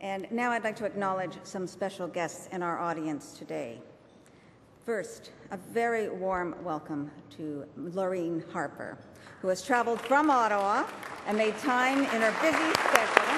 And now I'd like to acknowledge some special guests in our audience today. First, a very warm welcome to Laureen Harper, who has traveled from Ottawa and made time in her busy schedule.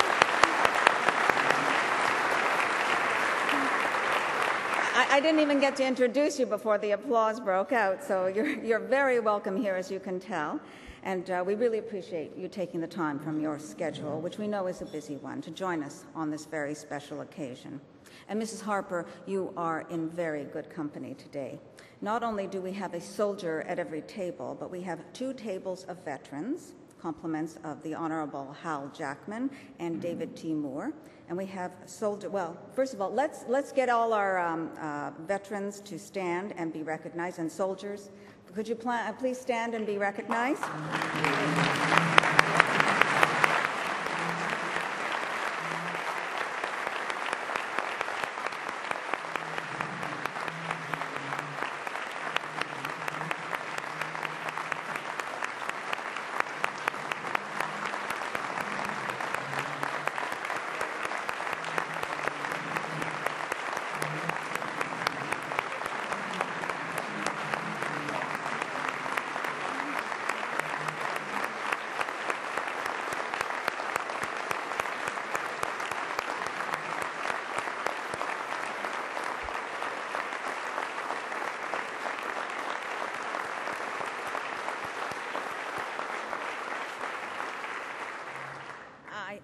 I, didn't even get to introduce you before the applause broke out, so you're, you're very welcome here, as you can tell. And uh, we really appreciate you taking the time from your schedule, which we know is a busy one, to join us on this very special occasion. And Mrs. Harper, you are in very good company today. Not only do we have a soldier at every table, but we have two tables of veterans, compliments of the Honorable Hal Jackman and David T. Moore. And we have soldier, well, first of all, let's, let's get all our um, uh, veterans to stand and be recognized, and soldiers, could you pl- uh, please stand and be recognized?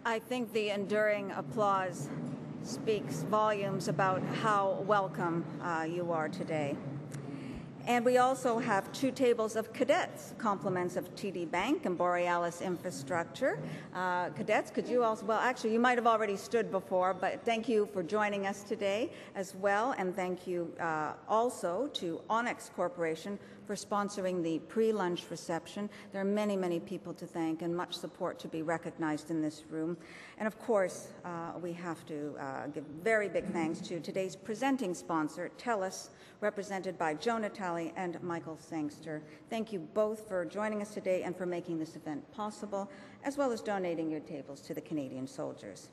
I, think the enduring applause speaks volumes about how welcome uh, you are today. And we also have two tables of cadets, compliments of TD Bank and Borealis Infrastructure. Uh, cadets, could you also, well, actually, you might have already stood before, but thank you for joining us today as well. And thank you uh, also to Onex Corporation for sponsoring the pre lunch reception. There are many, many people to thank and much support to be recognized in this room. And of course, uh, we have to uh, give very big thanks to today's presenting sponsor, TELUS, represented by Joe Natale and Michael Sangster. Thank you both for joining us today and for making this event possible, as well as donating your tables to the Canadian soldiers.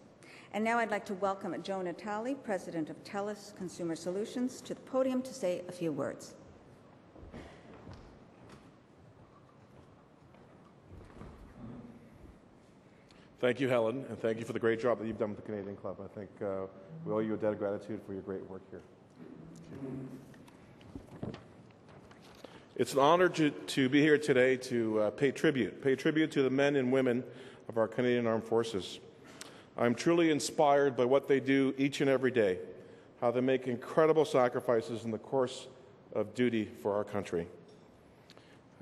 And now I'd like to welcome Joe Natale, President of TELUS Consumer Solutions, to the podium to say a few words. Thank you, Helen, and thank you for the great job that you've done with the Canadian Club. I think uh, we owe you a debt of gratitude for your great work here. It's an honor to, to be here today to uh, pay tribute, pay tribute to the men and women of our Canadian Armed Forces. I'm truly inspired by what they do each and every day, how they make incredible sacrifices in the course of duty for our country.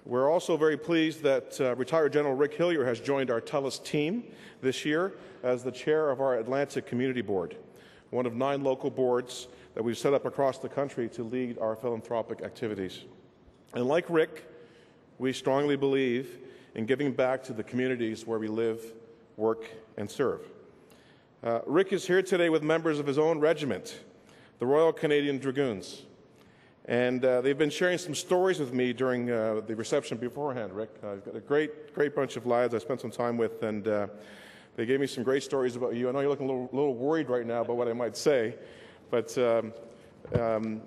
We're also very pleased that uh, retired General Rick Hillier has joined our TELUS team this year as the chair of our Atlantic Community Board, one of nine local boards that we've set up across the country to lead our philanthropic activities. And like Rick, we strongly believe in giving back to the communities where we live, work, and serve. Uh, Rick is here today with members of his own regiment, the Royal Canadian Dragoons. And uh, they've been sharing some stories with me during uh, the reception beforehand, Rick. I've got a great, great bunch of lads I spent some time with, and uh, they gave me some great stories about you. I know you're looking a little, little worried right now about what I might say, but um, um,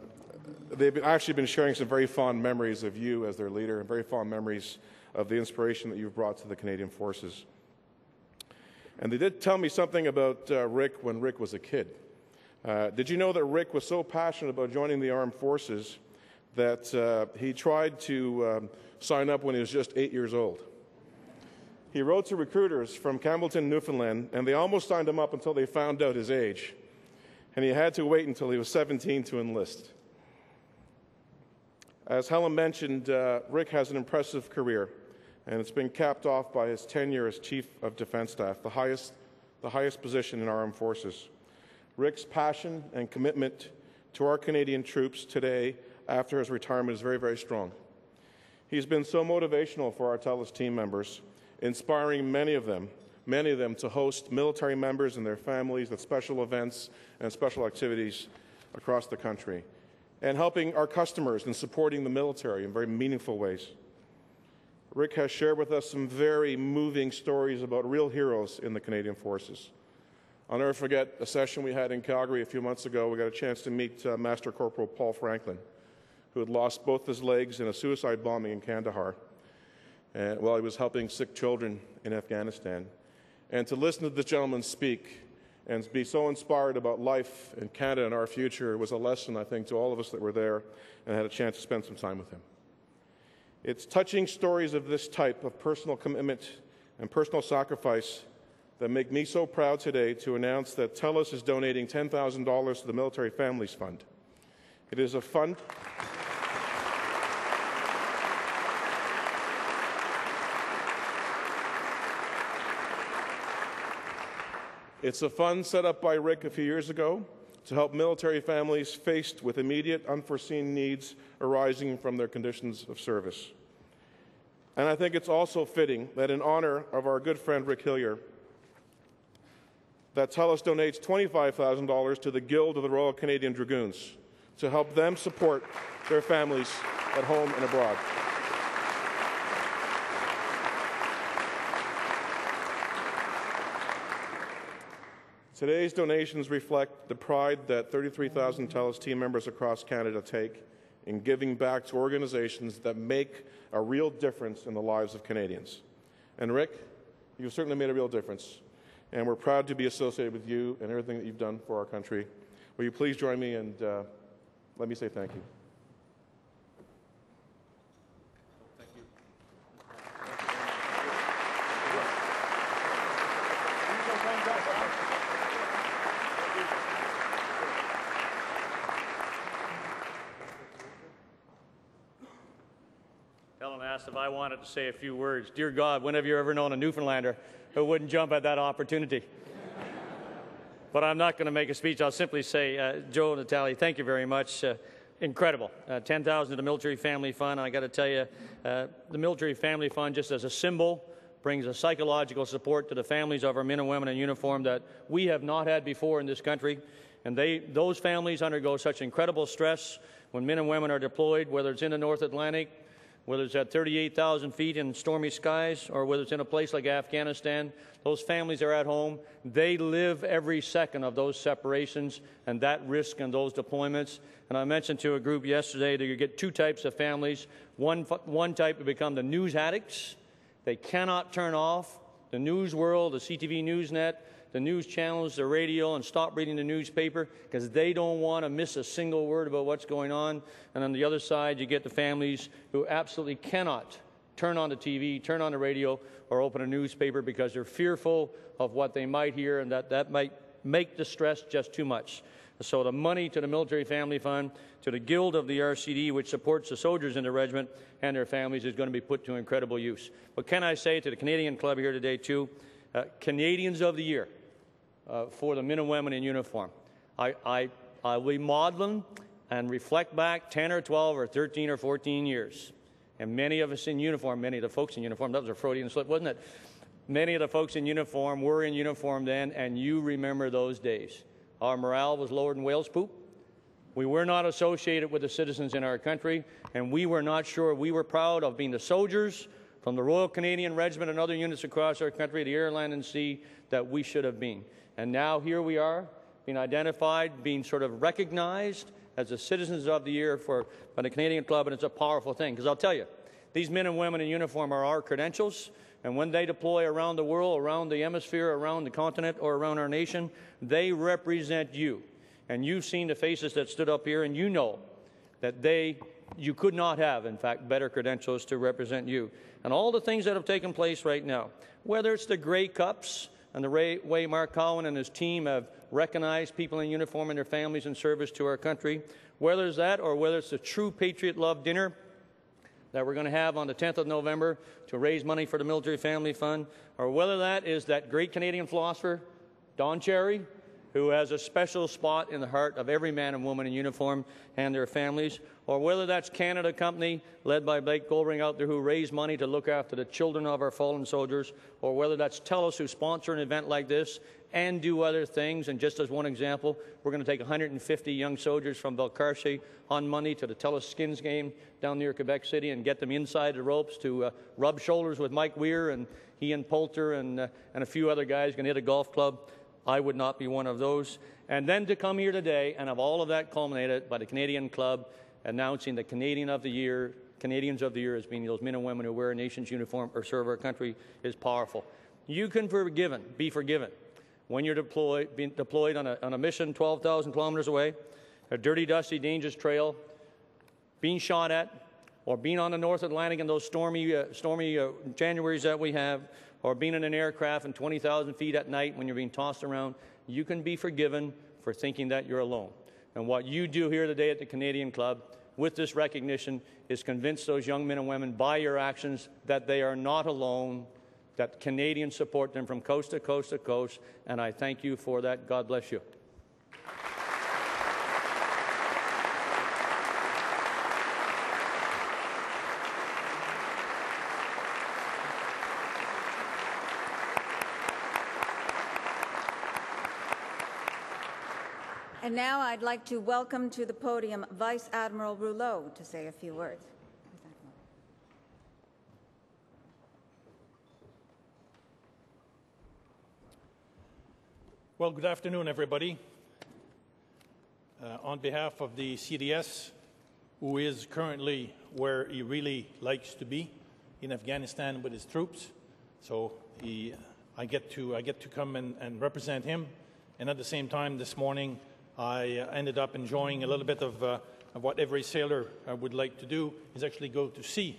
they've actually been sharing some very fond memories of you as their leader and very fond memories of the inspiration that you've brought to the Canadian Forces. And they did tell me something about uh, Rick when Rick was a kid. Uh, did you know that Rick was so passionate about joining the armed forces that uh, he tried to um, sign up when he was just eight years old? He wrote to recruiters from Campbellton, Newfoundland, and they almost signed him up until they found out his age. And he had to wait until he was 17 to enlist. As Helen mentioned, uh, Rick has an impressive career, and it's been capped off by his tenure as Chief of Defense Staff, the highest, the highest position in our armed forces. Rick's passion and commitment to our Canadian troops today after his retirement is very, very strong. He's been so motivational for our TELUS team members, inspiring many of them, many of them to host military members and their families at special events and special activities across the country, and helping our customers and supporting the military in very meaningful ways. Rick has shared with us some very moving stories about real heroes in the Canadian Forces. I'll never forget a session we had in Calgary a few months ago. We got a chance to meet uh, Master Corporal Paul Franklin, who had lost both his legs in a suicide bombing in Kandahar while he was helping sick children in Afghanistan. And to listen to this gentleman speak and be so inspired about life in Canada and our future was a lesson, I think, to all of us that were there and had a chance to spend some time with him. It's touching stories of this type of personal commitment and personal sacrifice that make me so proud today to announce that TELUS is donating $10,000 to the Military Families Fund. It is a fund. It's a fund set up by Rick a few years ago to help military families faced with immediate unforeseen needs arising from their conditions of service. And I think it's also fitting that in honor of our good friend Rick Hillier, that TELUS donates $25,000 to the Guild of the Royal Canadian Dragoons to help them support their families at home and abroad. Today's donations reflect the pride that 33,000 TELUS team members across Canada take in giving back to organizations that make a real difference in the lives of Canadians. And Rick, you've certainly made a real difference and we're proud to be associated with you and everything that you've done for our country. Will you please join me and uh, let me say thank you. Helen asked if I wanted to say a few words. Dear God, when have you ever known a Newfoundlander who wouldn't jump at that opportunity. but I'm not going to make a speech. I'll simply say, uh, Joe and Natalie, thank you very much. Uh, incredible. Uh, 10,000 to the Military Family Fund. I got to tell you, uh, the Military Family Fund, just as a symbol, brings a psychological support to the families of our men and women in uniform that we have not had before in this country. And they, those families undergo such incredible stress when men and women are deployed, whether it's in the North Atlantic, whether it's at 38,000 feet in stormy skies or whether it's in a place like Afghanistan, those families are at home. They live every second of those separations and that risk and those deployments. And I mentioned to a group yesterday that you get two types of families. One, one type would become the news addicts. They cannot turn off the news world, the CTV Newsnet, the news channels, the radio, and stop reading the newspaper because they don't want to miss a single word about what's going on. And on the other side, you get the families who absolutely cannot turn on the TV, turn on the radio, or open a newspaper because they're fearful of what they might hear and that that might make the stress just too much. So the money to the Military Family Fund, to the Guild of the RCD, which supports the soldiers in the regiment and their families, is going to be put to incredible use. But can I say to the Canadian Club here today, too? Uh, Canadians of the Year uh, for the men and women in uniform. I, I, I will model them and reflect back 10 or 12 or 13 or 14 years. And many of us in uniform, many of the folks in uniform, that was a Freudian slip, wasn't it? Many of the folks in uniform were in uniform then, and you remember those days. Our morale was lower than whale's poop. We were not associated with the citizens in our country, and we were not sure. We were proud of being the soldiers from the Royal Canadian Regiment and other units across our country, the air, land, and sea, that we should have been. And now here we are, being identified, being sort of recognized as the citizens of the year for by the Canadian Club, and it's a powerful thing. Because I'll tell you, these men and women in uniform are our credentials, and when they deploy around the world, around the hemisphere, around the continent, or around our nation, they represent you. And you've seen the faces that stood up here, and you know that they, you could not have, in fact, better credentials to represent you. And all the things that have taken place right now, whether it's the Grey Cups, and the way Mark Cohon and his team have recognized people in uniform and their families in service to our country, whether it's that or whether it's the True Patriot Love Dinner that we're going to have on the 10th of November to raise money for the Military Family Fund, or whether that is that great Canadian philosopher, Don Cherry, who has a special spot in the heart of every man and woman in uniform and their families, or whether that's Canada Company, led by Blake Goldring out there, who raise money to look after the children of our fallen soldiers, or whether that's TELUS, who sponsor an event like this and do other things. And just as one example, we're going to take 150 young soldiers from Valcartier on money to the TELUS Skins game down near Quebec City and get them inside the ropes to uh, rub shoulders with Mike Weir and Ian Poulter and, uh, and a few other guys going to hit a golf club I would not be one of those. And then to come here today and have all of that culminated by the Canadian Club announcing the Canadian of the Year, Canadians of the Year as being those men and women who wear a nation's uniform or serve our country is powerful. You can forgiven, be forgiven when you're deployed, deployed on a, on a mission 12,000 kilometers away, a dirty, dusty, dangerous trail, being shot at, or being on the North Atlantic in those stormy, uh, stormy uh, Januaries that we have, or being in an aircraft and 20,000 feet at night when you're being tossed around, you can be forgiven for thinking that you're alone. And what you do here today at the Canadian Club with this recognition is convince those young men and women by your actions that they are not alone, that Canadians support them from coast to coast to coast, and I thank you for that. God bless you. Now I'd like to welcome to the podium Vice Admiral Rouleau to say a few words. Well, good afternoon, everybody. Uh, on behalf of the CDS, who is currently where he really likes to be, in Afghanistan with his troops, so he, I get to I get to come and, and represent him, and at the same time, this morning I uh, ended up enjoying a little bit of, uh, of what every sailor uh, would like to do is actually go to sea.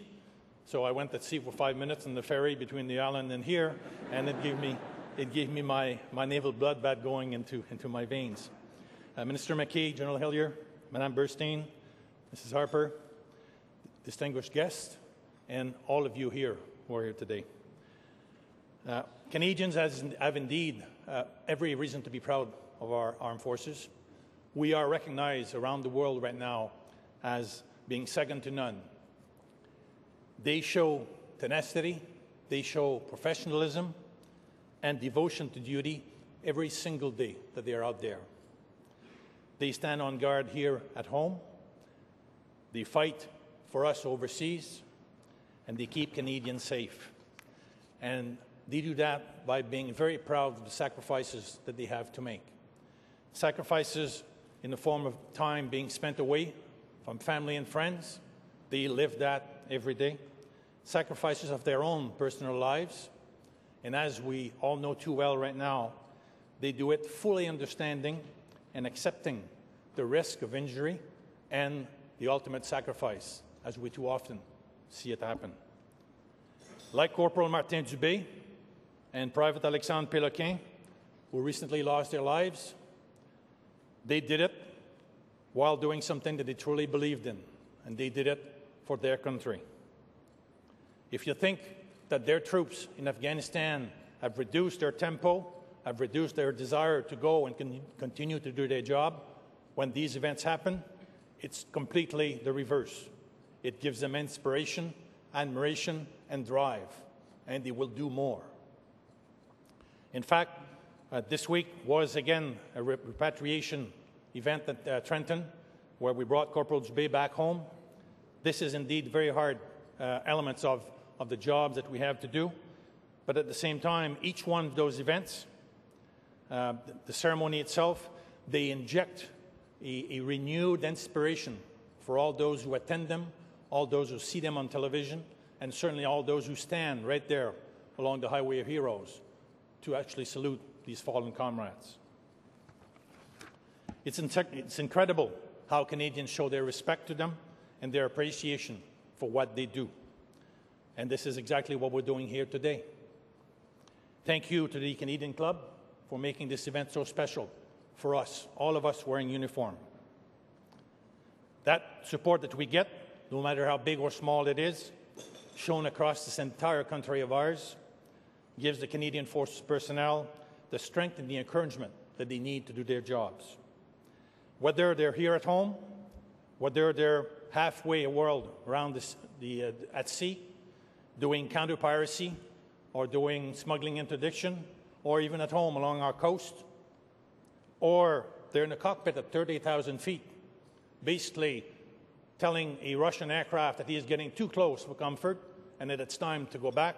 So I went at sea for five minutes on the ferry between the island and here, and it gave me, it gave me my, my naval blood back going into, into my veins. Uh, Minister MacKay, General Hillier, Madame Burstein, Mrs. Harper, distinguished guests, and all of you here who are here today. Uh, Canadians has, have indeed uh, every reason to be proud of our armed forces we are recognized around the world right now as being second to none. They show tenacity, they show professionalism and devotion to duty every single day that they are out there. They stand on guard here at home, they fight for us overseas, and they keep Canadians safe. And they do that by being very proud of the sacrifices that they have to make. Sacrifices in the form of time being spent away from family and friends. They live that every day. Sacrifices of their own personal lives. And as we all know too well right now, they do it fully understanding and accepting the risk of injury and the ultimate sacrifice, as we too often see it happen. Like Corporal Martin Dubé and Private Alexandre Péloquin, who recently lost their lives, they did it while doing something that they truly believed in, and they did it for their country. If you think that their troops in Afghanistan have reduced their tempo, have reduced their desire to go and con continue to do their job, when these events happen, it's completely the reverse. It gives them inspiration, admiration, and drive, and they will do more. In fact, uh, this week was again a repatriation event at uh, Trenton, where we brought Corporal Dubé back home. This is indeed very hard uh, elements of, of the jobs that we have to do. But at the same time, each one of those events, uh, the ceremony itself, they inject a, a, renewed inspiration for all those who attend them, all those who see them on television, and certainly all those who stand right there along the Highway of Heroes to actually salute these fallen comrades. It's, it's incredible how Canadians show their respect to them and their appreciation for what they do. And this is exactly what we're doing here today. Thank you to the Canadian Club for making this event so special for us, all of us wearing uniform. That support that we get, no matter how big or small it is, shown across this entire country of ours, gives the Canadian Forces personnel the strength and the encouragement that they need to do their jobs whether they're here at home, whether they're halfway a world around this, the, uh, at sea, doing counter piracy, or doing smuggling interdiction, or even at home along our coast, or they're in a cockpit at 30,000 feet, basically telling a Russian aircraft that he is getting too close for comfort and that it's time to go back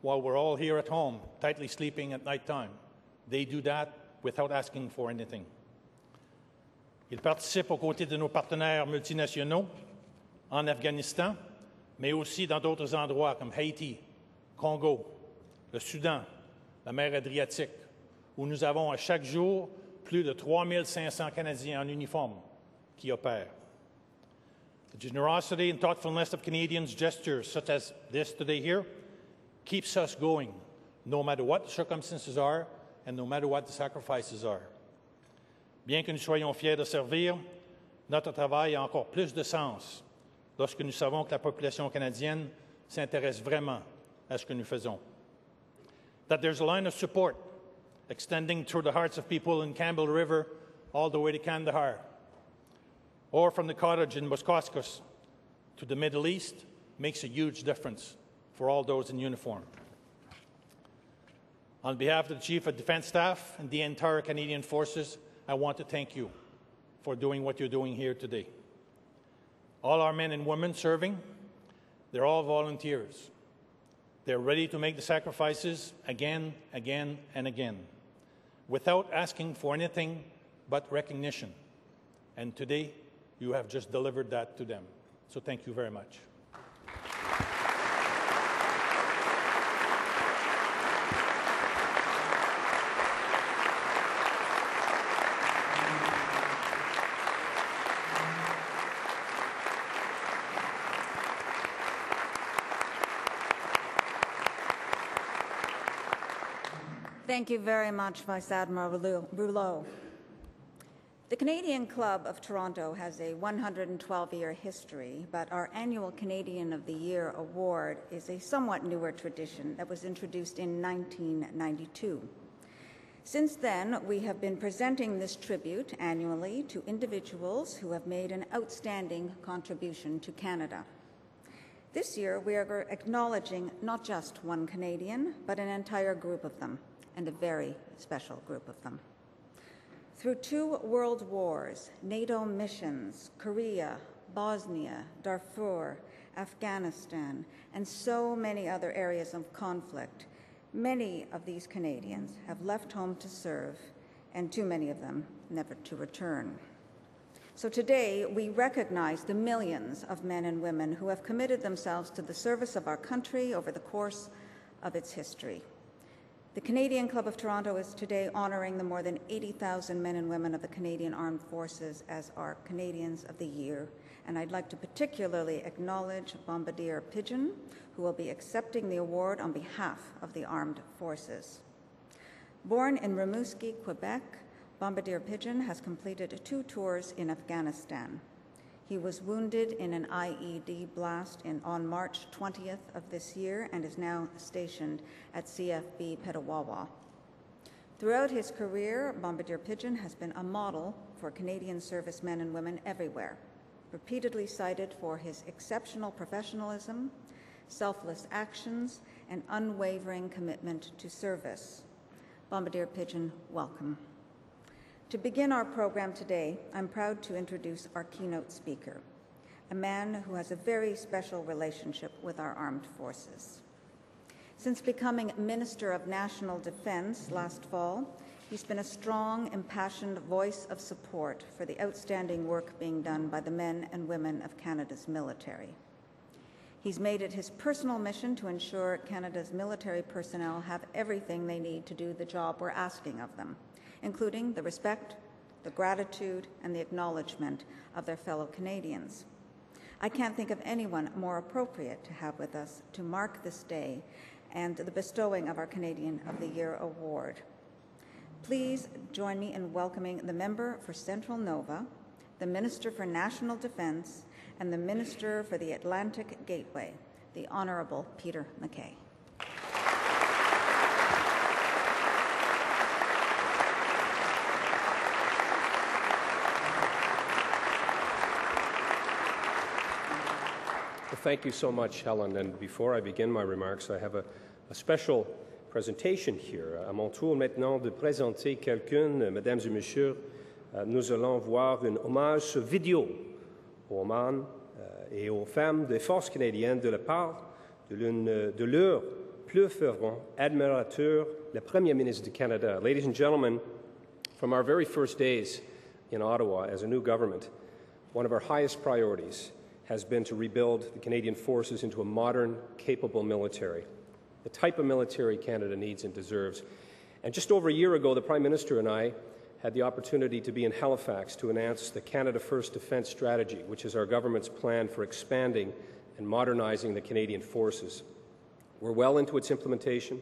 while we're all here at home, tightly sleeping at night time. They do that without asking for anything. Ils participent aux côtés de nos partenaires multinationaux en Afghanistan, mais aussi dans d'autres endroits comme Haïti, Congo, le Soudan, la mer Adriatique, où nous avons à chaque jour plus de 3500 Canadiens en uniforme qui opèrent. The generosity and thoughtfulness of Canadians' gestures, such as this today here, keeps us going, no matter what the circumstances are and no matter what the sacrifices are. Bien que nous soyons fiers de servir, notre travail a encore plus de sens lorsque nous savons que la population canadienne s'intéresse vraiment à ce que nous faisons. That there's a line of support extending through the hearts of people in Campbell River all the way to Kandahar, or from the cottage in Muskokas to the Middle East makes a huge difference for all those in uniform. On behalf of the Chief of Defence Staff and the entire Canadian Forces, I want to thank you for doing what you're doing here today. All our men and women serving, they're all volunteers. They're ready to make the sacrifices again, again, and again without asking for anything but recognition. And today, you have just delivered that to them. So thank you very much. Thank you very much, Vice Admiral Rouleau. The Canadian Club of Toronto has a 112 year history, but our annual Canadian of the Year award is a somewhat newer tradition that was introduced in 1992. Since then, we have been presenting this tribute annually to individuals who have made an outstanding contribution to Canada. This year, we are acknowledging not just one Canadian, but an entire group of them and a very special group of them. Through two world wars, NATO missions, Korea, Bosnia, Darfur, Afghanistan, and so many other areas of conflict, many of these Canadians have left home to serve, and too many of them never to return. So today, we recognize the millions of men and women who have committed themselves to the service of our country over the course of its history. The Canadian Club of Toronto is today honoring the more than 80,000 men and women of the Canadian Armed Forces as our Canadians of the Year. And I'd like to particularly acknowledge Bombardier Pigeon, who will be accepting the award on behalf of the Armed Forces. Born in Rimouski, Quebec, Bombardier Pigeon has completed two tours in Afghanistan. He was wounded in an IED blast in, on March 20th of this year and is now stationed at CFB Petawawa. Throughout his career, Bombardier Pigeon has been a model for Canadian servicemen and women everywhere, repeatedly cited for his exceptional professionalism, selfless actions, and unwavering commitment to service. Bombardier Pigeon, welcome. To begin our program today, I'm proud to introduce our keynote speaker, a man who has a very special relationship with our armed forces. Since becoming Minister of National Defense last fall, he's been a strong, impassioned voice of support for the outstanding work being done by the men and women of Canada's military. He's made it his personal mission to ensure Canada's military personnel have everything they need to do the job we're asking of them including the respect, the gratitude, and the acknowledgement of their fellow Canadians. I can't think of anyone more appropriate to have with us to mark this day and the bestowing of our Canadian of the Year award. Please join me in welcoming the member for Central Nova, the Minister for National Defence, and the Minister for the Atlantic Gateway, the Honourable Peter MacKay. Thank you so much, Helen. And before I begin my remarks, I have a, a special presentation here. À mon tour maintenant de présenter quelqu'un, mesdames et messieurs, euh, nous allons voir un hommage vidéo aux hommes euh, et aux femmes des forces canadiennes de la part de l'une de leurs plus fervents admirateurs, le Premier ministre du Canada. Ladies and gentlemen, From our very first days in Ottawa as a new government, one of our highest priorities has been to rebuild the Canadian Forces into a modern, capable military, the type of military Canada needs and deserves. And just over a year ago, the Prime Minister and I had the opportunity to be in Halifax to announce the Canada First Defence Strategy, which is our government's plan for expanding and modernizing the Canadian Forces. We're well into its implementation,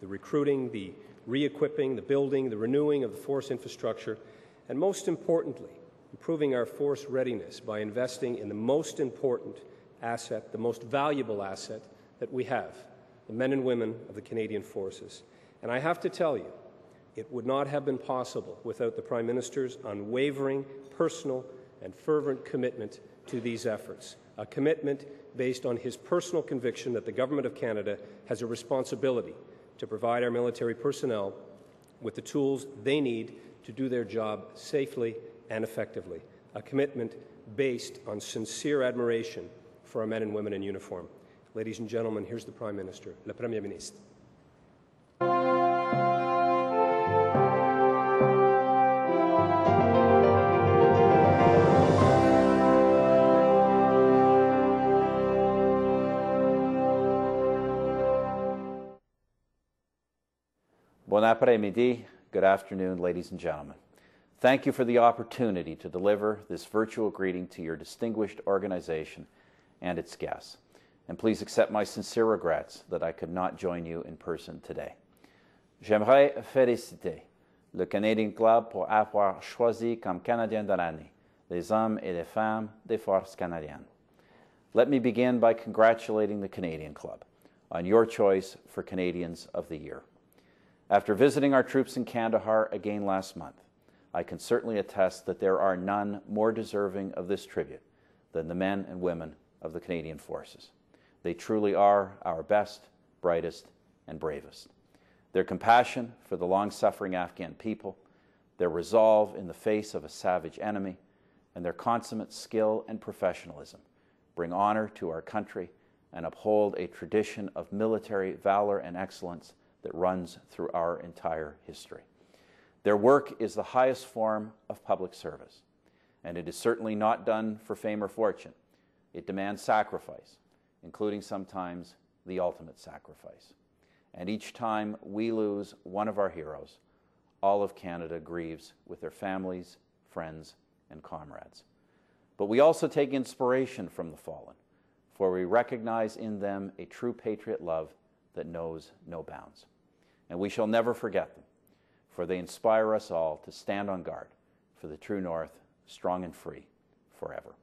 the recruiting, the re equipping, the building, the renewing of the force infrastructure, and most importantly, improving our force readiness by investing in the most important asset, the most valuable asset that we have the men and women of the Canadian Forces. And I have to tell you, it would not have been possible without the Prime Minister's unwavering, personal, and fervent commitment to these efforts. A commitment based on his personal conviction that the Government of Canada has a responsibility to provide our military personnel with the tools they need to do their job safely and effectively. A commitment based on sincere admiration for our men and women in uniform. Ladies and gentlemen, here's the Prime Minister, le Premier Ministre. Bon après-midi, good afternoon, ladies and gentlemen. Thank you for the opportunity to deliver this virtual greeting to your distinguished organization and its guests. And please accept my sincere regrets that I could not join you in person today. J'aimerais féliciter le Canadian Club pour avoir choisi comme Canadien de l'année les hommes et les femmes des forces canadiennes. Let me begin by congratulating the Canadian Club on your choice for Canadians of the Year. After visiting our troops in Kandahar again last month, I can certainly attest that there are none more deserving of this tribute than the men and women of the Canadian Forces. They truly are our best, brightest, and bravest. Their compassion for the long suffering Afghan people, their resolve in the face of a savage enemy, and their consummate skill and professionalism bring honor to our country and uphold a tradition of military valor and excellence that runs through our entire history. Their work is the highest form of public service, and it is certainly not done for fame or fortune. It demands sacrifice, including sometimes the ultimate sacrifice. And each time we lose one of our heroes, all of Canada grieves with their families, friends, and comrades. But we also take inspiration from the fallen, for we recognize in them a true patriot love that knows no bounds. And we shall never forget them, for they inspire us all to stand on guard for the true North, strong and free, forever.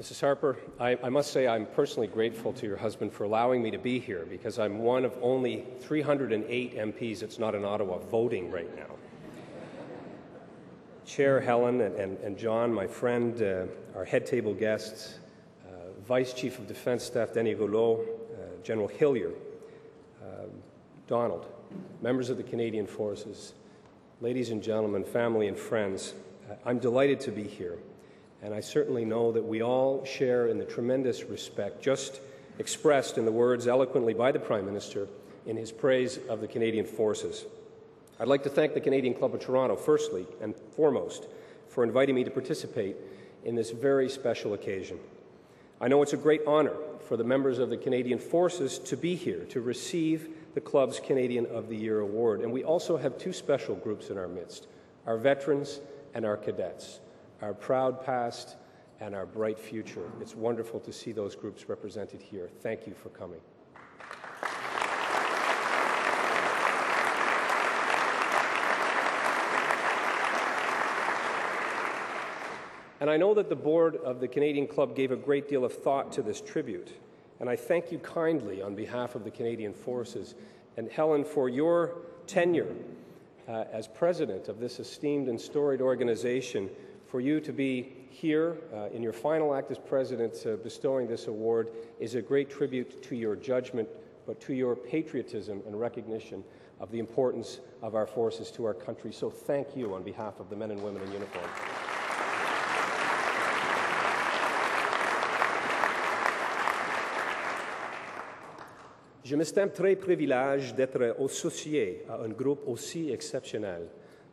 Mrs. Harper, I, I, must say I'm personally grateful to your husband for allowing me to be here because I'm one of only 308 MPs that's not in Ottawa voting right now. Chair Helen and, and, and John, my friend, uh, our head table guests, uh, Vice Chief of Defense Staff Denis Rouleau, uh, General Hillier, uh, Donald, members of the Canadian Forces, ladies and gentlemen, family and friends, uh, I'm delighted to be here. And I certainly know that we all share in the tremendous respect just expressed in the words eloquently by the Prime Minister in his praise of the Canadian Forces. I'd like to thank the Canadian Club of Toronto, firstly and foremost, for inviting me to participate in this very special occasion. I know it's a great honor for the members of the Canadian Forces to be here to receive the club's Canadian of the Year award. And we also have two special groups in our midst our veterans and our cadets our proud past, and our bright future. It's wonderful to see those groups represented here. Thank you for coming. And I know that the board of the Canadian Club gave a great deal of thought to this tribute. And I thank you kindly on behalf of the Canadian Forces. And Helen, for your tenure uh, as president of this esteemed and storied organization, for you to be here uh, in your final act as president uh, bestowing this award is a great tribute to your judgment, but to your patriotism and recognition of the importance of our forces to our country. So thank you on behalf of the men and women in uniform. Je m'estime très privilégié d'être associé à un groupe aussi exceptionnel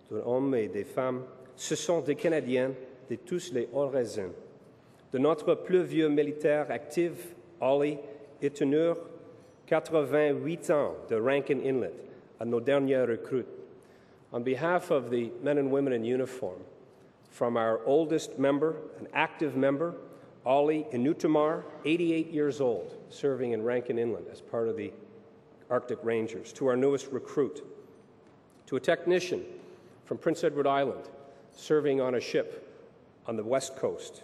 d'hommes et de femmes. Ce sont des Canadiens de tous les horizons. De notre plus vieux militaire actif, Ollie Ittenur, 88 ans de Rankin Inlet, à nos dernières recrues. On behalf of the men and women in uniform, from our oldest member, an active member, Ollie Inutamar, 88 years old, serving in Rankin Inlet as part of the Arctic Rangers, to our newest recruit, to a technician from Prince Edward Island, serving on a ship on the west coast,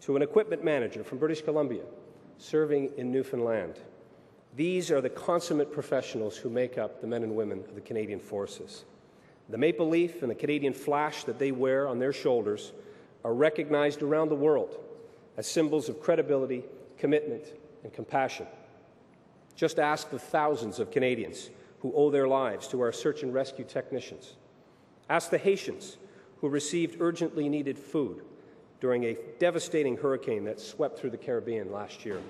to an equipment manager from British Columbia, serving in Newfoundland. These are the consummate professionals who make up the men and women of the Canadian Forces. The maple leaf and the Canadian flash that they wear on their shoulders are recognized around the world as symbols of credibility, commitment, and compassion. Just ask the thousands of Canadians who owe their lives to our search and rescue technicians. Ask the Haitians who received urgently needed food during a devastating hurricane that swept through the Caribbean last year.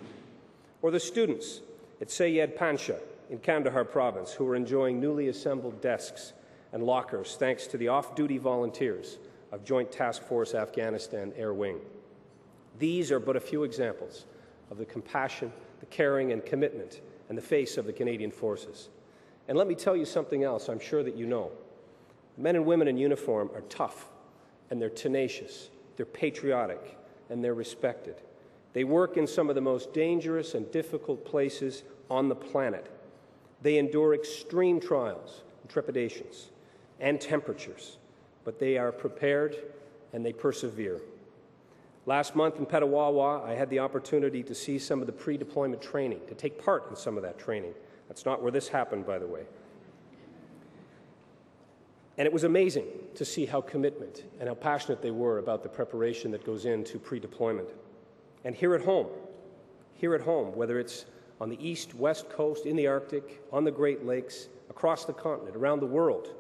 Or the students at Sayed Pancha in Kandahar province who are enjoying newly assembled desks and lockers thanks to the off duty volunteers of Joint Task Force Afghanistan Air Wing. These are but a few examples of the compassion, the caring, and commitment and the face of the Canadian Forces. And let me tell you something else I'm sure that you know. Men and women in uniform are tough and they're tenacious, they're patriotic, and they're respected. They work in some of the most dangerous and difficult places on the planet. They endure extreme trials and trepidations and temperatures, but they are prepared and they persevere. Last month in Petawawa, I had the opportunity to see some of the pre deployment training, to take part in some of that training. That's not where this happened, by the way. And it was amazing to see how commitment and how passionate they were about the preparation that goes into pre deployment. And here at home, here at home, whether it's on the east, west coast, in the Arctic, on the Great Lakes, across the continent, around the world,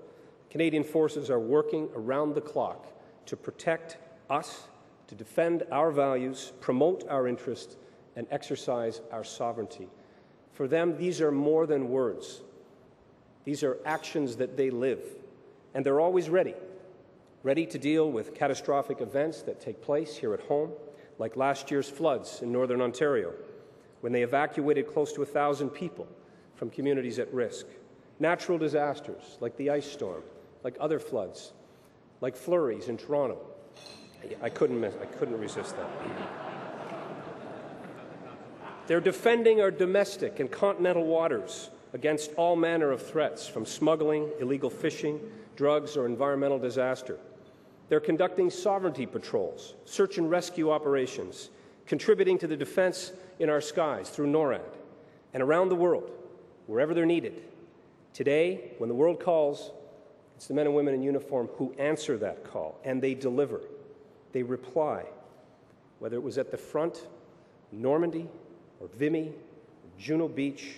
Canadian forces are working around the clock to protect us, to defend our values, promote our interests, and exercise our sovereignty. For them, these are more than words. These are actions that they live. And they're always ready, ready to deal with catastrophic events that take place here at home, like last year's floods in northern Ontario, when they evacuated close to a thousand people from communities at risk. Natural disasters like the ice storm, like other floods, like flurries in Toronto. I couldn't, miss, I couldn't resist that. They're defending our domestic and continental waters against all manner of threats, from smuggling, illegal fishing, drugs, or environmental disaster. They're conducting sovereignty patrols, search and rescue operations, contributing to the defense in our skies through NORAD, and around the world, wherever they're needed. Today, when the world calls, it's the men and women in uniform who answer that call, and they deliver. They reply. Whether it was at the front, Normandy, or Vimy, or Juno Beach,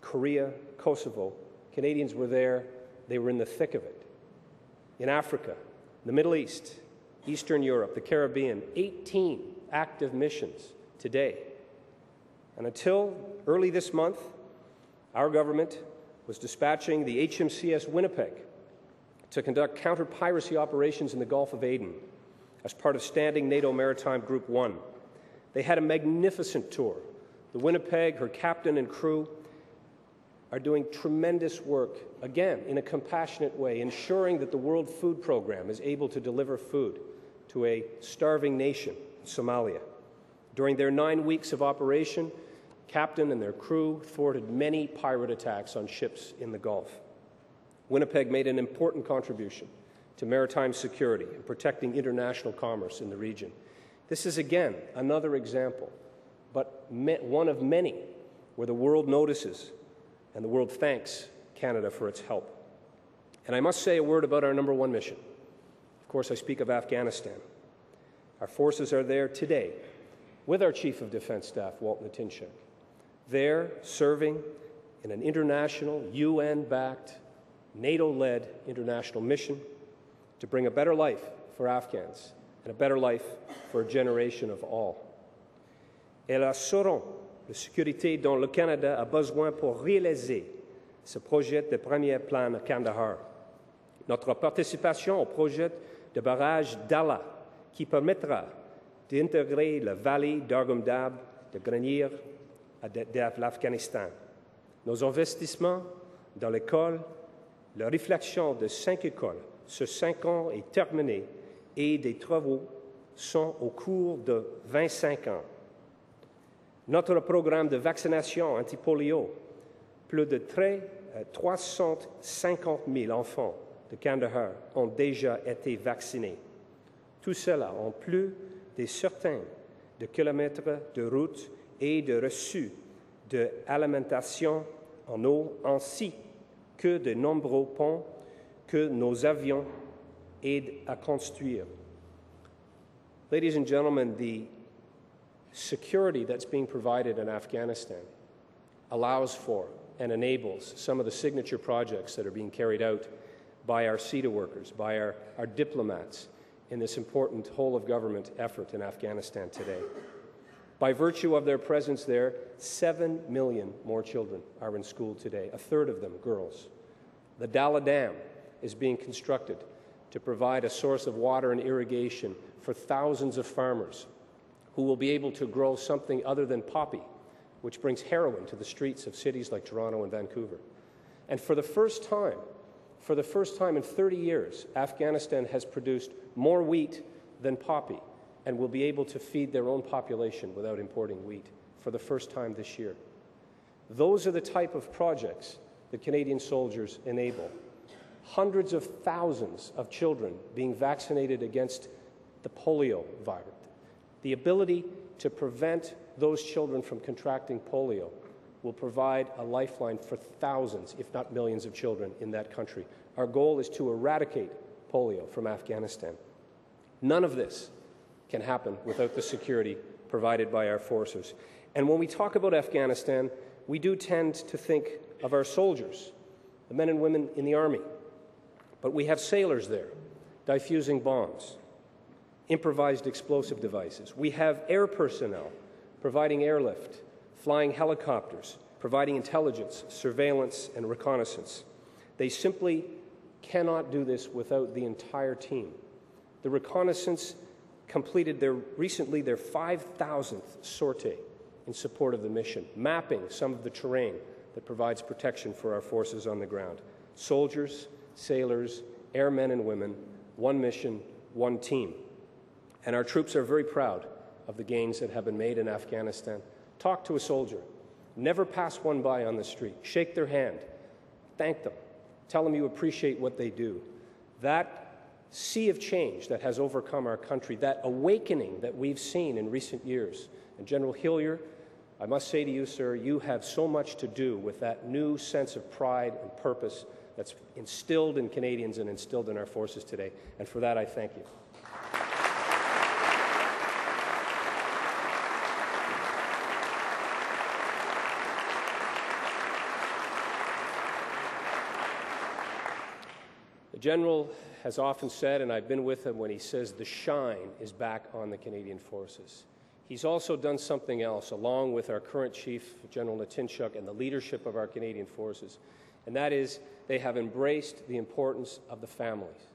Korea, Kosovo, Canadians were there. They were in the thick of it. In Africa, the Middle East, Eastern Europe, the Caribbean, 18 active missions today. And until early this month, our government was dispatching the HMCS Winnipeg to conduct counter piracy operations in the Gulf of Aden as part of standing NATO Maritime Group 1. They had a magnificent tour. The Winnipeg, her captain and crew, are doing tremendous work, again, in a compassionate way, ensuring that the World Food Program is able to deliver food to a starving nation, Somalia. During their nine weeks of operation, captain and their crew thwarted many pirate attacks on ships in the Gulf. Winnipeg made an important contribution to maritime security and protecting international commerce in the region. This is, again, another example, but one of many where the world notices and the world thanks Canada for its help. And I must say a word about our number one mission. Of course, I speak of Afghanistan. Our forces are there today with our Chief of Defense Staff, Walt Natynczyk, there serving in an international, UN backed NATO led international mission to bring a better life for Afghans and a better life for a generation of all. Elles sauront de sécurité dont le Canada a besoin pour réaliser ce projet de premier plan à Kandahar. Notre participation au projet de barrage d'Ala, qui permettra d'intégrer la vallée d'Argumdab de Grenier de l'Afghanistan. Nos investissements dans l'école, la réflexion de cinq écoles sur cinq ans est terminée et des travaux sont au cours de 25 ans. Notre programme de vaccination anti-polio, plus de 350 000 enfants de Kandahar ont déjà été vaccinés. Tout cela en plus des centaines de kilomètres de routes et de reçus d'alimentation en eau, ainsi que de nombreux ponts que nos avions aident à construire. Ladies and gentlemen, the security that's being provided in Afghanistan allows for and enables some of the signature projects that are being carried out by our CIDA workers, by our, our diplomats in this important whole of government effort in Afghanistan today. By virtue of their presence there, 7 million more children are in school today, a third of them girls. The Dahla Dam is being constructed to provide a source of water and irrigation for thousands of farmers who will be able to grow something other than poppy, which brings heroin to the streets of cities like Toronto and Vancouver. And for the first time, for the first time in 30 years, Afghanistan has produced more wheat than poppy and will be able to feed their own population without importing wheat for the first time this year. Those are the type of projects that Canadian soldiers enable. Hundreds of thousands of children being vaccinated against the polio virus. The ability to prevent those children from contracting polio will provide a lifeline for thousands, if not millions, of children in that country. Our goal is to eradicate polio from Afghanistan. None of this can happen without the security provided by our forces. And when we talk about Afghanistan, we do tend to think of our soldiers, the men and women in the army. But we have sailors there diffusing bombs, improvised explosive devices. We have air personnel providing airlift, flying helicopters, providing intelligence, surveillance, and reconnaissance. They simply cannot do this without the entire team. The reconnaissance completed their, recently their 5,000th sortie in support of the mission, mapping some of the terrain that provides protection for our forces on the ground. Soldiers, sailors, airmen and women, one mission, one team. And our troops are very proud of the gains that have been made in Afghanistan. Talk to a soldier. Never pass one by on the street. Shake their hand. Thank them. Tell them you appreciate what they do. That sea of change that has overcome our country, that awakening that we've seen in recent years. And General Hillier, I must say to you, sir, you have so much to do with that new sense of pride and purpose that's instilled in Canadians and instilled in our forces today. And for that, I thank you. The General has often said, and I've been with him when he says the shine is back on the Canadian Forces. He's also done something else, along with our current Chief, General Natynczyk, and the leadership of our Canadian Forces, and that is they have embraced the importance of the families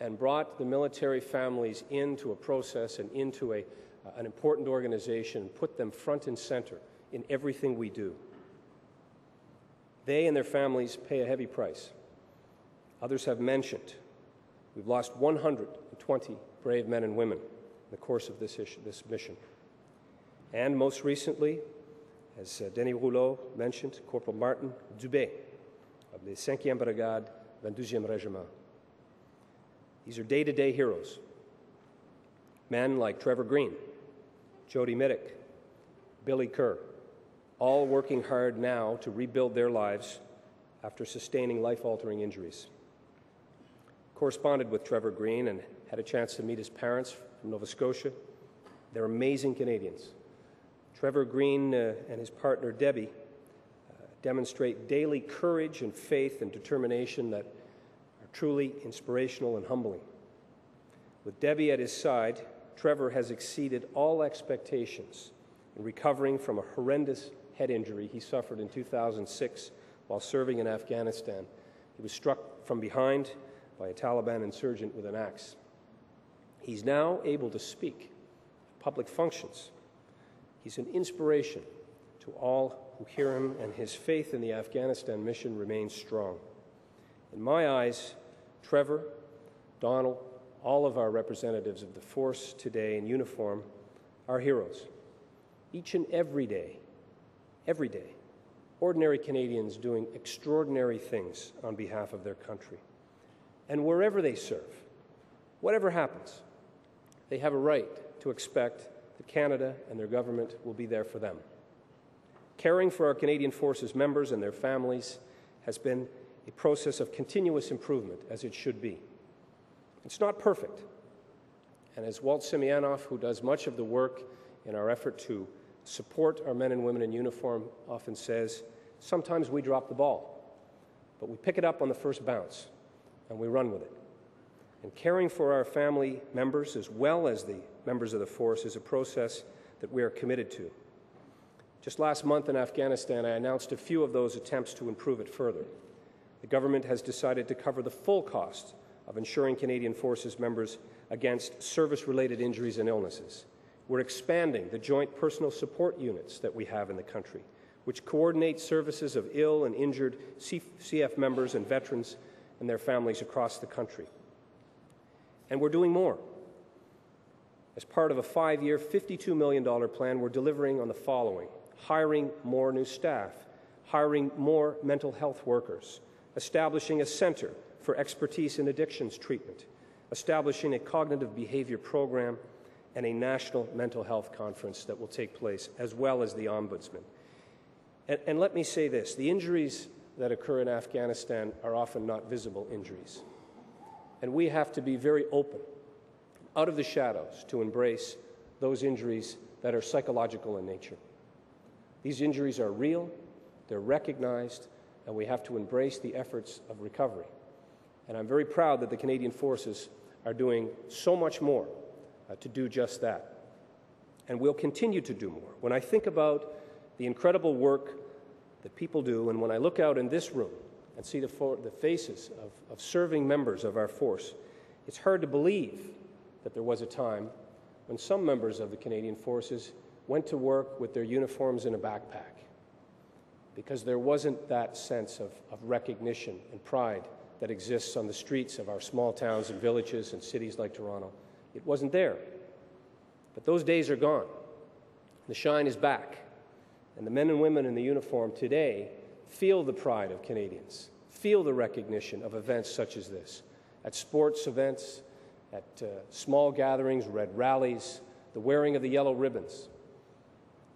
and brought the military families into a process and into a, uh, an important organization and put them front and center in everything we do. They and their families pay a heavy price. Others have mentioned we've lost 120 brave men and women in the course of this, issue, this mission. And most recently, as uh, Denis Rouleau mentioned, Corporal Martin Dubé of the 5e Brigade, 22e Regiment. These are day to day heroes. Men like Trevor Greene, Jody Mitic, Billy Kerr, all working hard now to rebuild their lives after sustaining life altering injuries. Corresponded with Trevor Greene and had a chance to meet his parents from Nova Scotia. They're amazing Canadians. Trevor Greene uh, and his partner Debbie demonstrate daily courage and faith and determination that are truly inspirational and humbling. With Debbie at his side, Trevor has exceeded all expectations in recovering from a horrendous head injury he suffered in 2006 while serving in Afghanistan. He was struck from behind by a Taliban insurgent with an axe. He's now able to speak at public functions. He's an inspiration to all who hear him, and his faith in the Afghanistan mission remains strong. In my eyes, Trevor, Donald, all of our representatives of the force today in uniform are heroes. Each and every day, every day, ordinary Canadians doing extraordinary things on behalf of their country. And wherever they serve, whatever happens, they have a right to expect that Canada and their government will be there for them. Caring for our Canadian Forces members and their families has been a process of continuous improvement, as it should be. It's not perfect. And as Walt Semianiw, who does much of the work in our effort to support our men and women in uniform, often says, sometimes we drop the ball, but we pick it up on the first bounce and we run with it. And caring for our family members as well as the members of the force is a process that we are committed to. Just last month in Afghanistan, I announced a few of those attempts to improve it further. The government has decided to cover the full cost of insuring Canadian Forces members against service related injuries and illnesses. We're expanding the joint personal support units that we have in the country, which coordinate services of ill and injured CF members and veterans and their families across the country. And we're doing more. As part of a five year, $52 million plan, we're delivering on the following hiring more new staff, hiring more mental health workers, establishing a center for expertise in addictions treatment, establishing a cognitive behavior program, and a national mental health conference that will take place, as well as the Ombudsman. And, and, let me say this the injuries that occur in Afghanistan are often not visible injuries. And we have to be very open, out of the shadows, to embrace those injuries that are psychological in nature. These injuries are real, they're recognized, and we have to embrace the efforts of recovery. And I'm very proud that the Canadian Forces are doing so much more uh, to do just that. And we'll continue to do more. When I think about the incredible work that people do, and when I look out in this room and see the, the faces of, of serving members of our force, it's hard to believe that there was a time when some members of the Canadian Forces went to work with their uniforms in a backpack because there wasn't that sense of, of recognition and pride that exists on the streets of our small towns and villages and cities like Toronto. It wasn't there. But those days are gone. The shine is back. And the men and women in the uniform today feel the pride of Canadians, feel the recognition of events such as this at sports events, at uh, small gatherings, red rallies, the wearing of the yellow ribbons,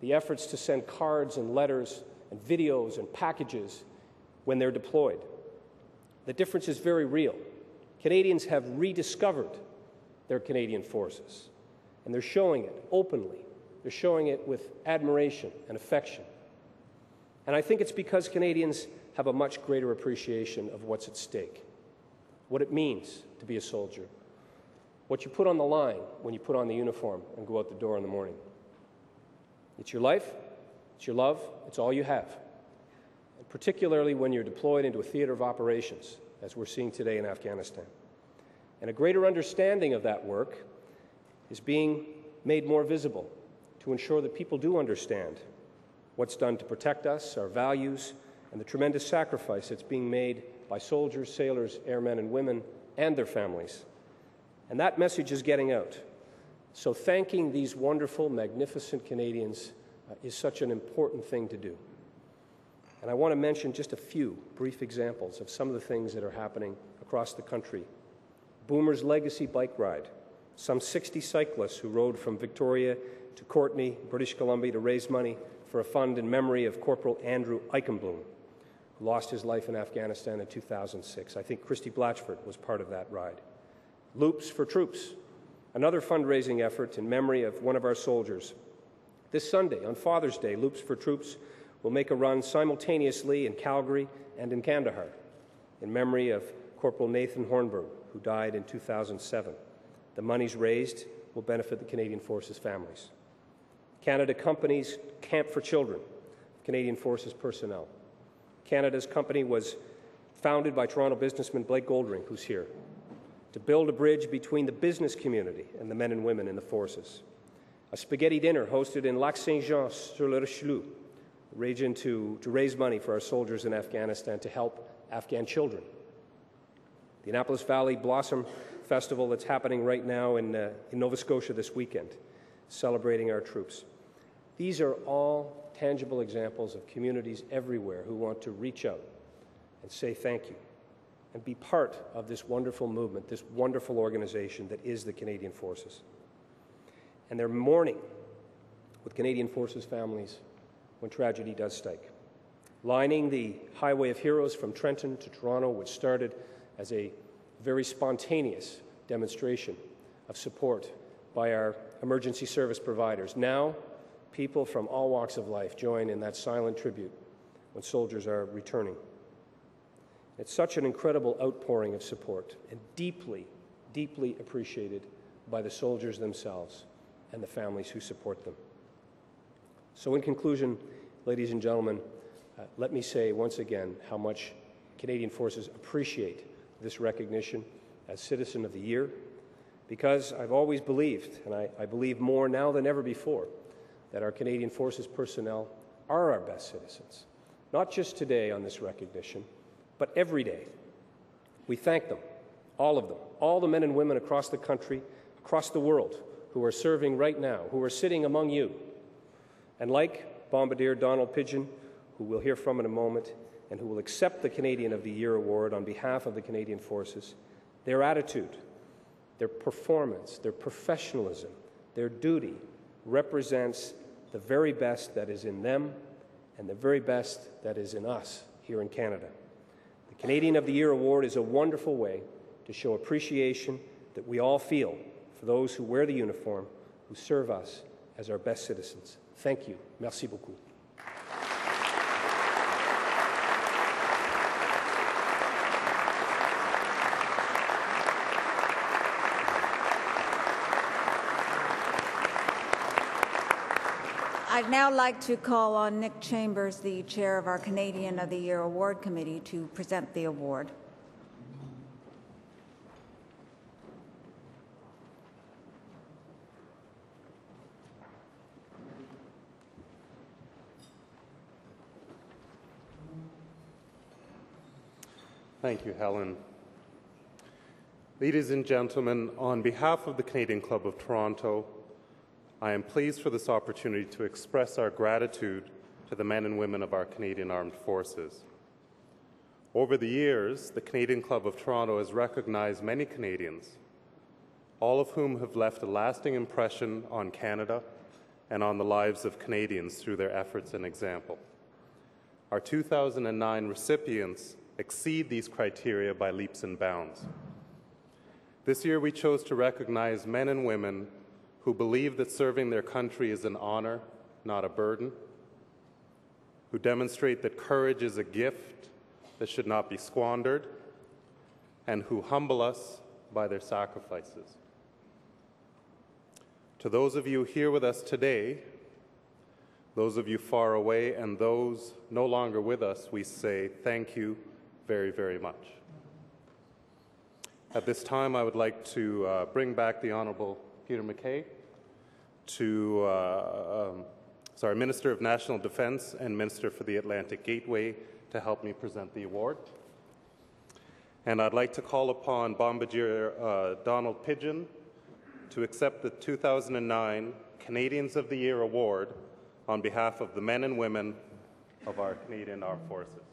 the efforts to send cards and letters and videos and packages when they're deployed. The difference is very real. Canadians have rediscovered their Canadian forces, and they're showing it openly. They're showing it with admiration and affection. And I think it's because Canadians have a much greater appreciation of what's at stake, what it means to be a soldier, what you put on the line when you put on the uniform and go out the door in the morning. It's your life, it's your love, it's all you have And particularly when you're deployed into a theater of operations, as we're seeing today in Afghanistan. And a greater understanding of that work is being made more visible to ensure that people do understand what's done to protect us, our values, and the tremendous sacrifice that's being made by soldiers, sailors, airmen, and women, and their families. And that message is getting out. So, thanking these wonderful, magnificent Canadians uh, is such an important thing to do. And I want to mention just a few brief examples of some of the things that are happening across the country. Boomer's Legacy Bike Ride, some 60 cyclists who rode from Victoria to Courtenay, British Columbia, to raise money for a fund in memory of Corporal Andrew Eykelenboom, who lost his life in Afghanistan in 2006. I think Christie Blatchford was part of that ride. Loops for Troops, another fundraising effort in memory of one of our soldiers. This Sunday, on Father's Day, Loops for Troops will make a run simultaneously in Calgary and in Kandahar in memory of Corporal Nathan Hornburg, who died in 2007. The monies raised will benefit the Canadian Forces families. Canada Company's Camp for Children, Canadian Forces personnel. Canada's company was founded by Toronto businessman Blake Goldring, who's here, to build a bridge between the business community and the men and women in the forces. A spaghetti dinner hosted in Lac Saint Jean sur le Richelieu, region to, to raise money for our soldiers in Afghanistan to help Afghan children. The Annapolis Valley Blossom Festival that's happening right now in, uh, in Nova Scotia this weekend, celebrating our troops. These are all tangible examples of communities everywhere who want to reach out and say thank you and be part of this wonderful movement, this wonderful organization that is the Canadian Forces. And they're mourning with Canadian Forces families when tragedy does strike. Lining the Highway of Heroes from Trenton to Toronto, which started as a very spontaneous demonstration of support by our emergency service providers. Now, people from all walks of life join in that silent tribute when soldiers are returning. It's such an incredible outpouring of support and deeply, deeply appreciated by the soldiers themselves and the families who support them. So, in conclusion, ladies and gentlemen, uh, let me say once again how much Canadian Forces appreciate this recognition as Citizen of the Year because I've always believed, and I, I believe more now than ever before, that our Canadian Forces personnel are our best citizens, not just today on this recognition, but every day. We thank them, all of them, all the men and women across the country, across the world, who are serving right now, who are sitting among you. And like Bombardier Donald Pidgeon, who we'll hear from in a moment, and who will accept the Canadian of the Year award on behalf of the Canadian Forces, their attitude, their performance, their professionalism, their duty represents the very best that is in them and the very best that is in us here in Canada. The Canadian of the Year award is a wonderful way to show appreciation that we all feel for those who wear the uniform, who serve us as our best citizens. Thank you. Merci beaucoup. Now like to call on Nick Chambers, the chair of our Canadian of the Year Award Committee, to present the award. Thank you, Helen. Ladies and gentlemen, on behalf of the Canadian Club of Toronto, I am pleased for this opportunity to express our gratitude to the men and women of our Canadian Armed Forces. Over the years, the Canadian Club of Toronto has recognized many Canadians, all of whom have left a lasting impression on Canada and on the lives of Canadians through their efforts and example. Our 2009 recipients exceed these criteria by leaps and bounds. This year, we chose to recognize men and women who believe that serving their country is an honor, not a burden, who demonstrate that courage is a gift that should not be squandered, and who humble us by their sacrifices. To those of you here with us today, those of you far away, and those no longer with us, we say thank you very, very much. At this time, I would like to uh, bring back the Honorable Peter MacKay, to, uh, um, sorry, Minister of National Defense and Minister for the Atlantic Gateway to help me present the award. And I'd like to call upon Bombardier uh, Donald Pidgeon to accept the 2009 Canadians of the Year Award on behalf of the men and women of our Canadian Armed Forces.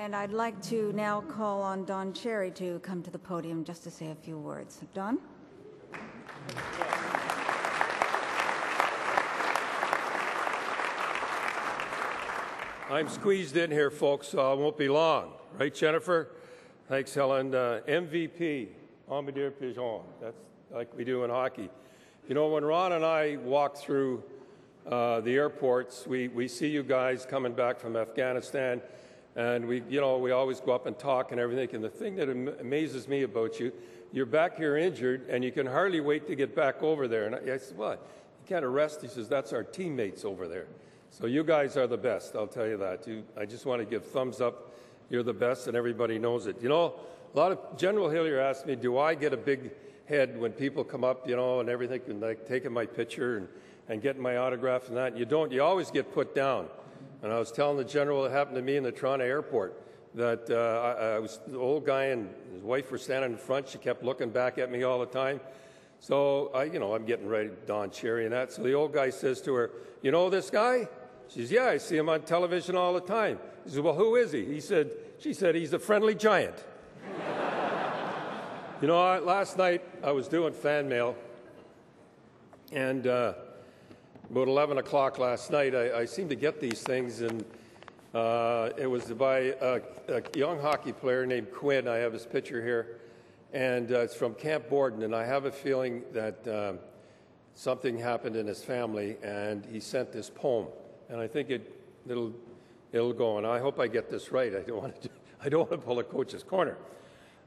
And, I'd like to now call on Don Cherry to come to the podium just to say a few words. Don? I'm squeezed in here, folks, so I won't be long. Right, Jennifer? Thanks, Helen. Uh, MVP, Bombardier Pigeon. That's like we do in hockey. You know, when Ron and I walk through uh, the airports, we, we see you guys coming back from Afghanistan, and we, you know, we always go up and talk and everything. And the thing that am- amazes me about you, you're back here injured, and you can hardly wait to get back over there. And I, I said, what? You can't arrest? He says, that's our teammates over there. So you guys are the best, I'll tell you that. You, I just want to give thumbs up. You're the best, and everybody knows it. You know, a lot of General Hillier asked me, do I get a big head when people come up, you know, and everything, and like taking my picture and, and getting my autograph and that. You don't. You always get put down. And I was telling the general it happened to me in the Toronto airport that uh, I, I was the old guy and his wife were standing in front. She kept looking back at me all the time. So I, you know, I'm getting ready, to Don Cherry and that. So the old guy says to her, "You know this guy?" She says, "Yeah, I see him on television all the time." He says, "Well, who is he?" He said, "She said he's a friendly giant." you know, I, last night I was doing fan mail, and uh, about 11 o'clock last night, I, I seemed to get these things, and uh, it was by a, a young hockey player named Quinn. I have his picture here, and uh, it's from Camp Borden, and I have a feeling that um, something happened in his family, and he sent this poem, and I think it, it'll, it'll go. And I hope I get this right. I don't want to, I don't want to pull a coach's corner.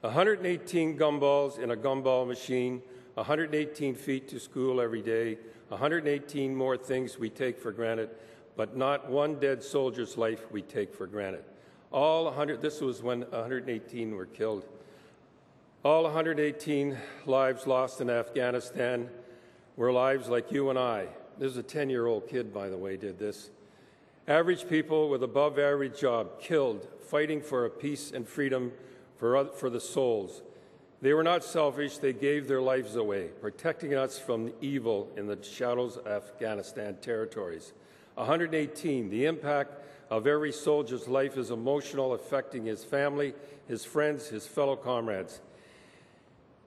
118 gumballs in a gumball machine, 118 feet to school every day, 118 more things we take for granted, but not one dead soldier's life we take for granted. All 100, this was when 118 were killed. All 118 lives lost in Afghanistan were lives like you and I. This is a 10 year old kid, by the way, did this. Average people with above average job killed fighting for a peace and freedom for, for the souls. They were not selfish, they gave their lives away, protecting us from evil in the shadows of Afghanistan territories. 118, the impact of every soldier's life is emotional, affecting his family, his friends, his fellow comrades.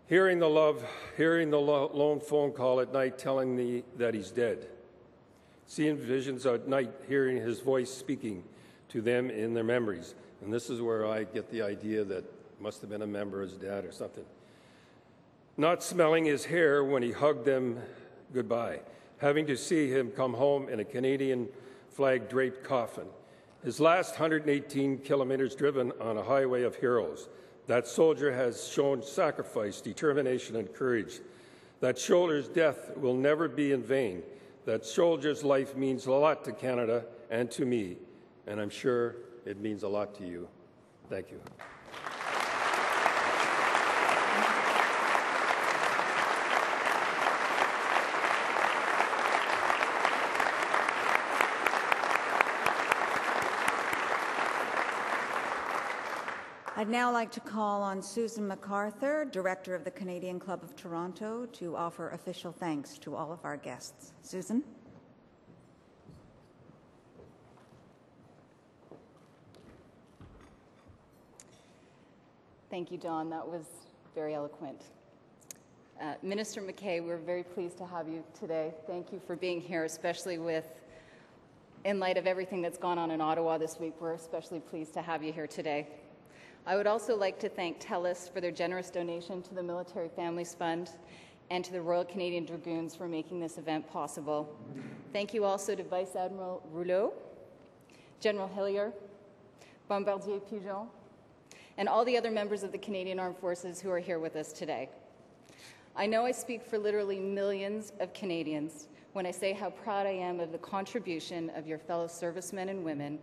Hearing the love, hearing the lo- lone phone call at night telling me that he's dead. Seeing visions at night, hearing his voice speaking to them in their memories. And this is where I get the idea that must have been a member of his dad or something. Not smelling his hair when he hugged them goodbye. Having to see him come home in a Canadian flag draped coffin. His last 118 kilometers driven on a highway of heroes. That soldier has shown sacrifice, determination, and courage. That soldier's death will never be in vain. That soldier's life means a lot to Canada and to me, and I'm sure it means a lot to you. Thank you. I'd now like to call on Susan MacArthur, Director of the Canadian Club of Toronto, to offer official thanks to all of our guests. Susan? Thank you, Don. That was very eloquent. Uh, Minister MacKay, we're very pleased to have you today. Thank you for being here, especially with, in light of everything that's gone on in Ottawa this week. We're especially pleased to have you here today. I would also like to thank TELUS for their generous donation to the Military Families Fund and to the Royal Canadian Dragoons for making this event possible. Thank you also to Vice Admiral Rouleau, General Hillier, Bombardier Pigeon, and all the other members of the Canadian Armed Forces who are here with us today. I know I speak for literally millions of Canadians when I say how proud I am of the contribution of your fellow servicemen and women,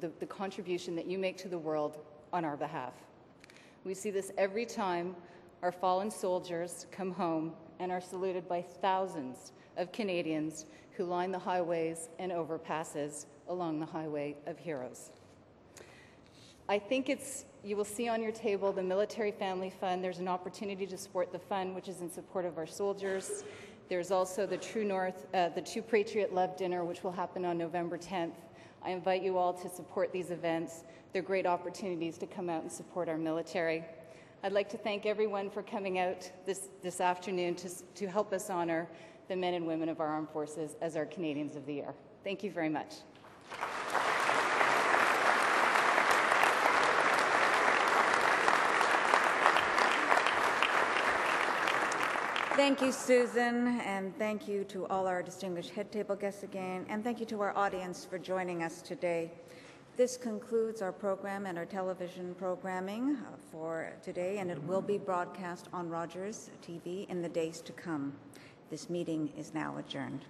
the, the contribution that you make to the world on our behalf. We see this every time our fallen soldiers come home and are saluted by thousands of Canadians who line the highways and overpasses along the highway of heroes. I think it's, you will see on your table the Military Family Fund. There's an opportunity to support the fund, which is in support of our soldiers. There's also the True North, uh, the True Patriot Love Dinner, which will happen on November 10th. I invite you all to support these events. They're great opportunities to come out and support our military. I'd like to thank everyone for coming out this, this afternoon to, to help us honor the men and women of our armed forces as our Canadians of the Year. Thank you very much. Thank you, Susan, and thank you to all our distinguished head table guests again, and thank you to our audience for joining us today. This concludes our program and our television programming uh, for today, and it will be broadcast on Rogers TV in the days to come. This meeting is now adjourned.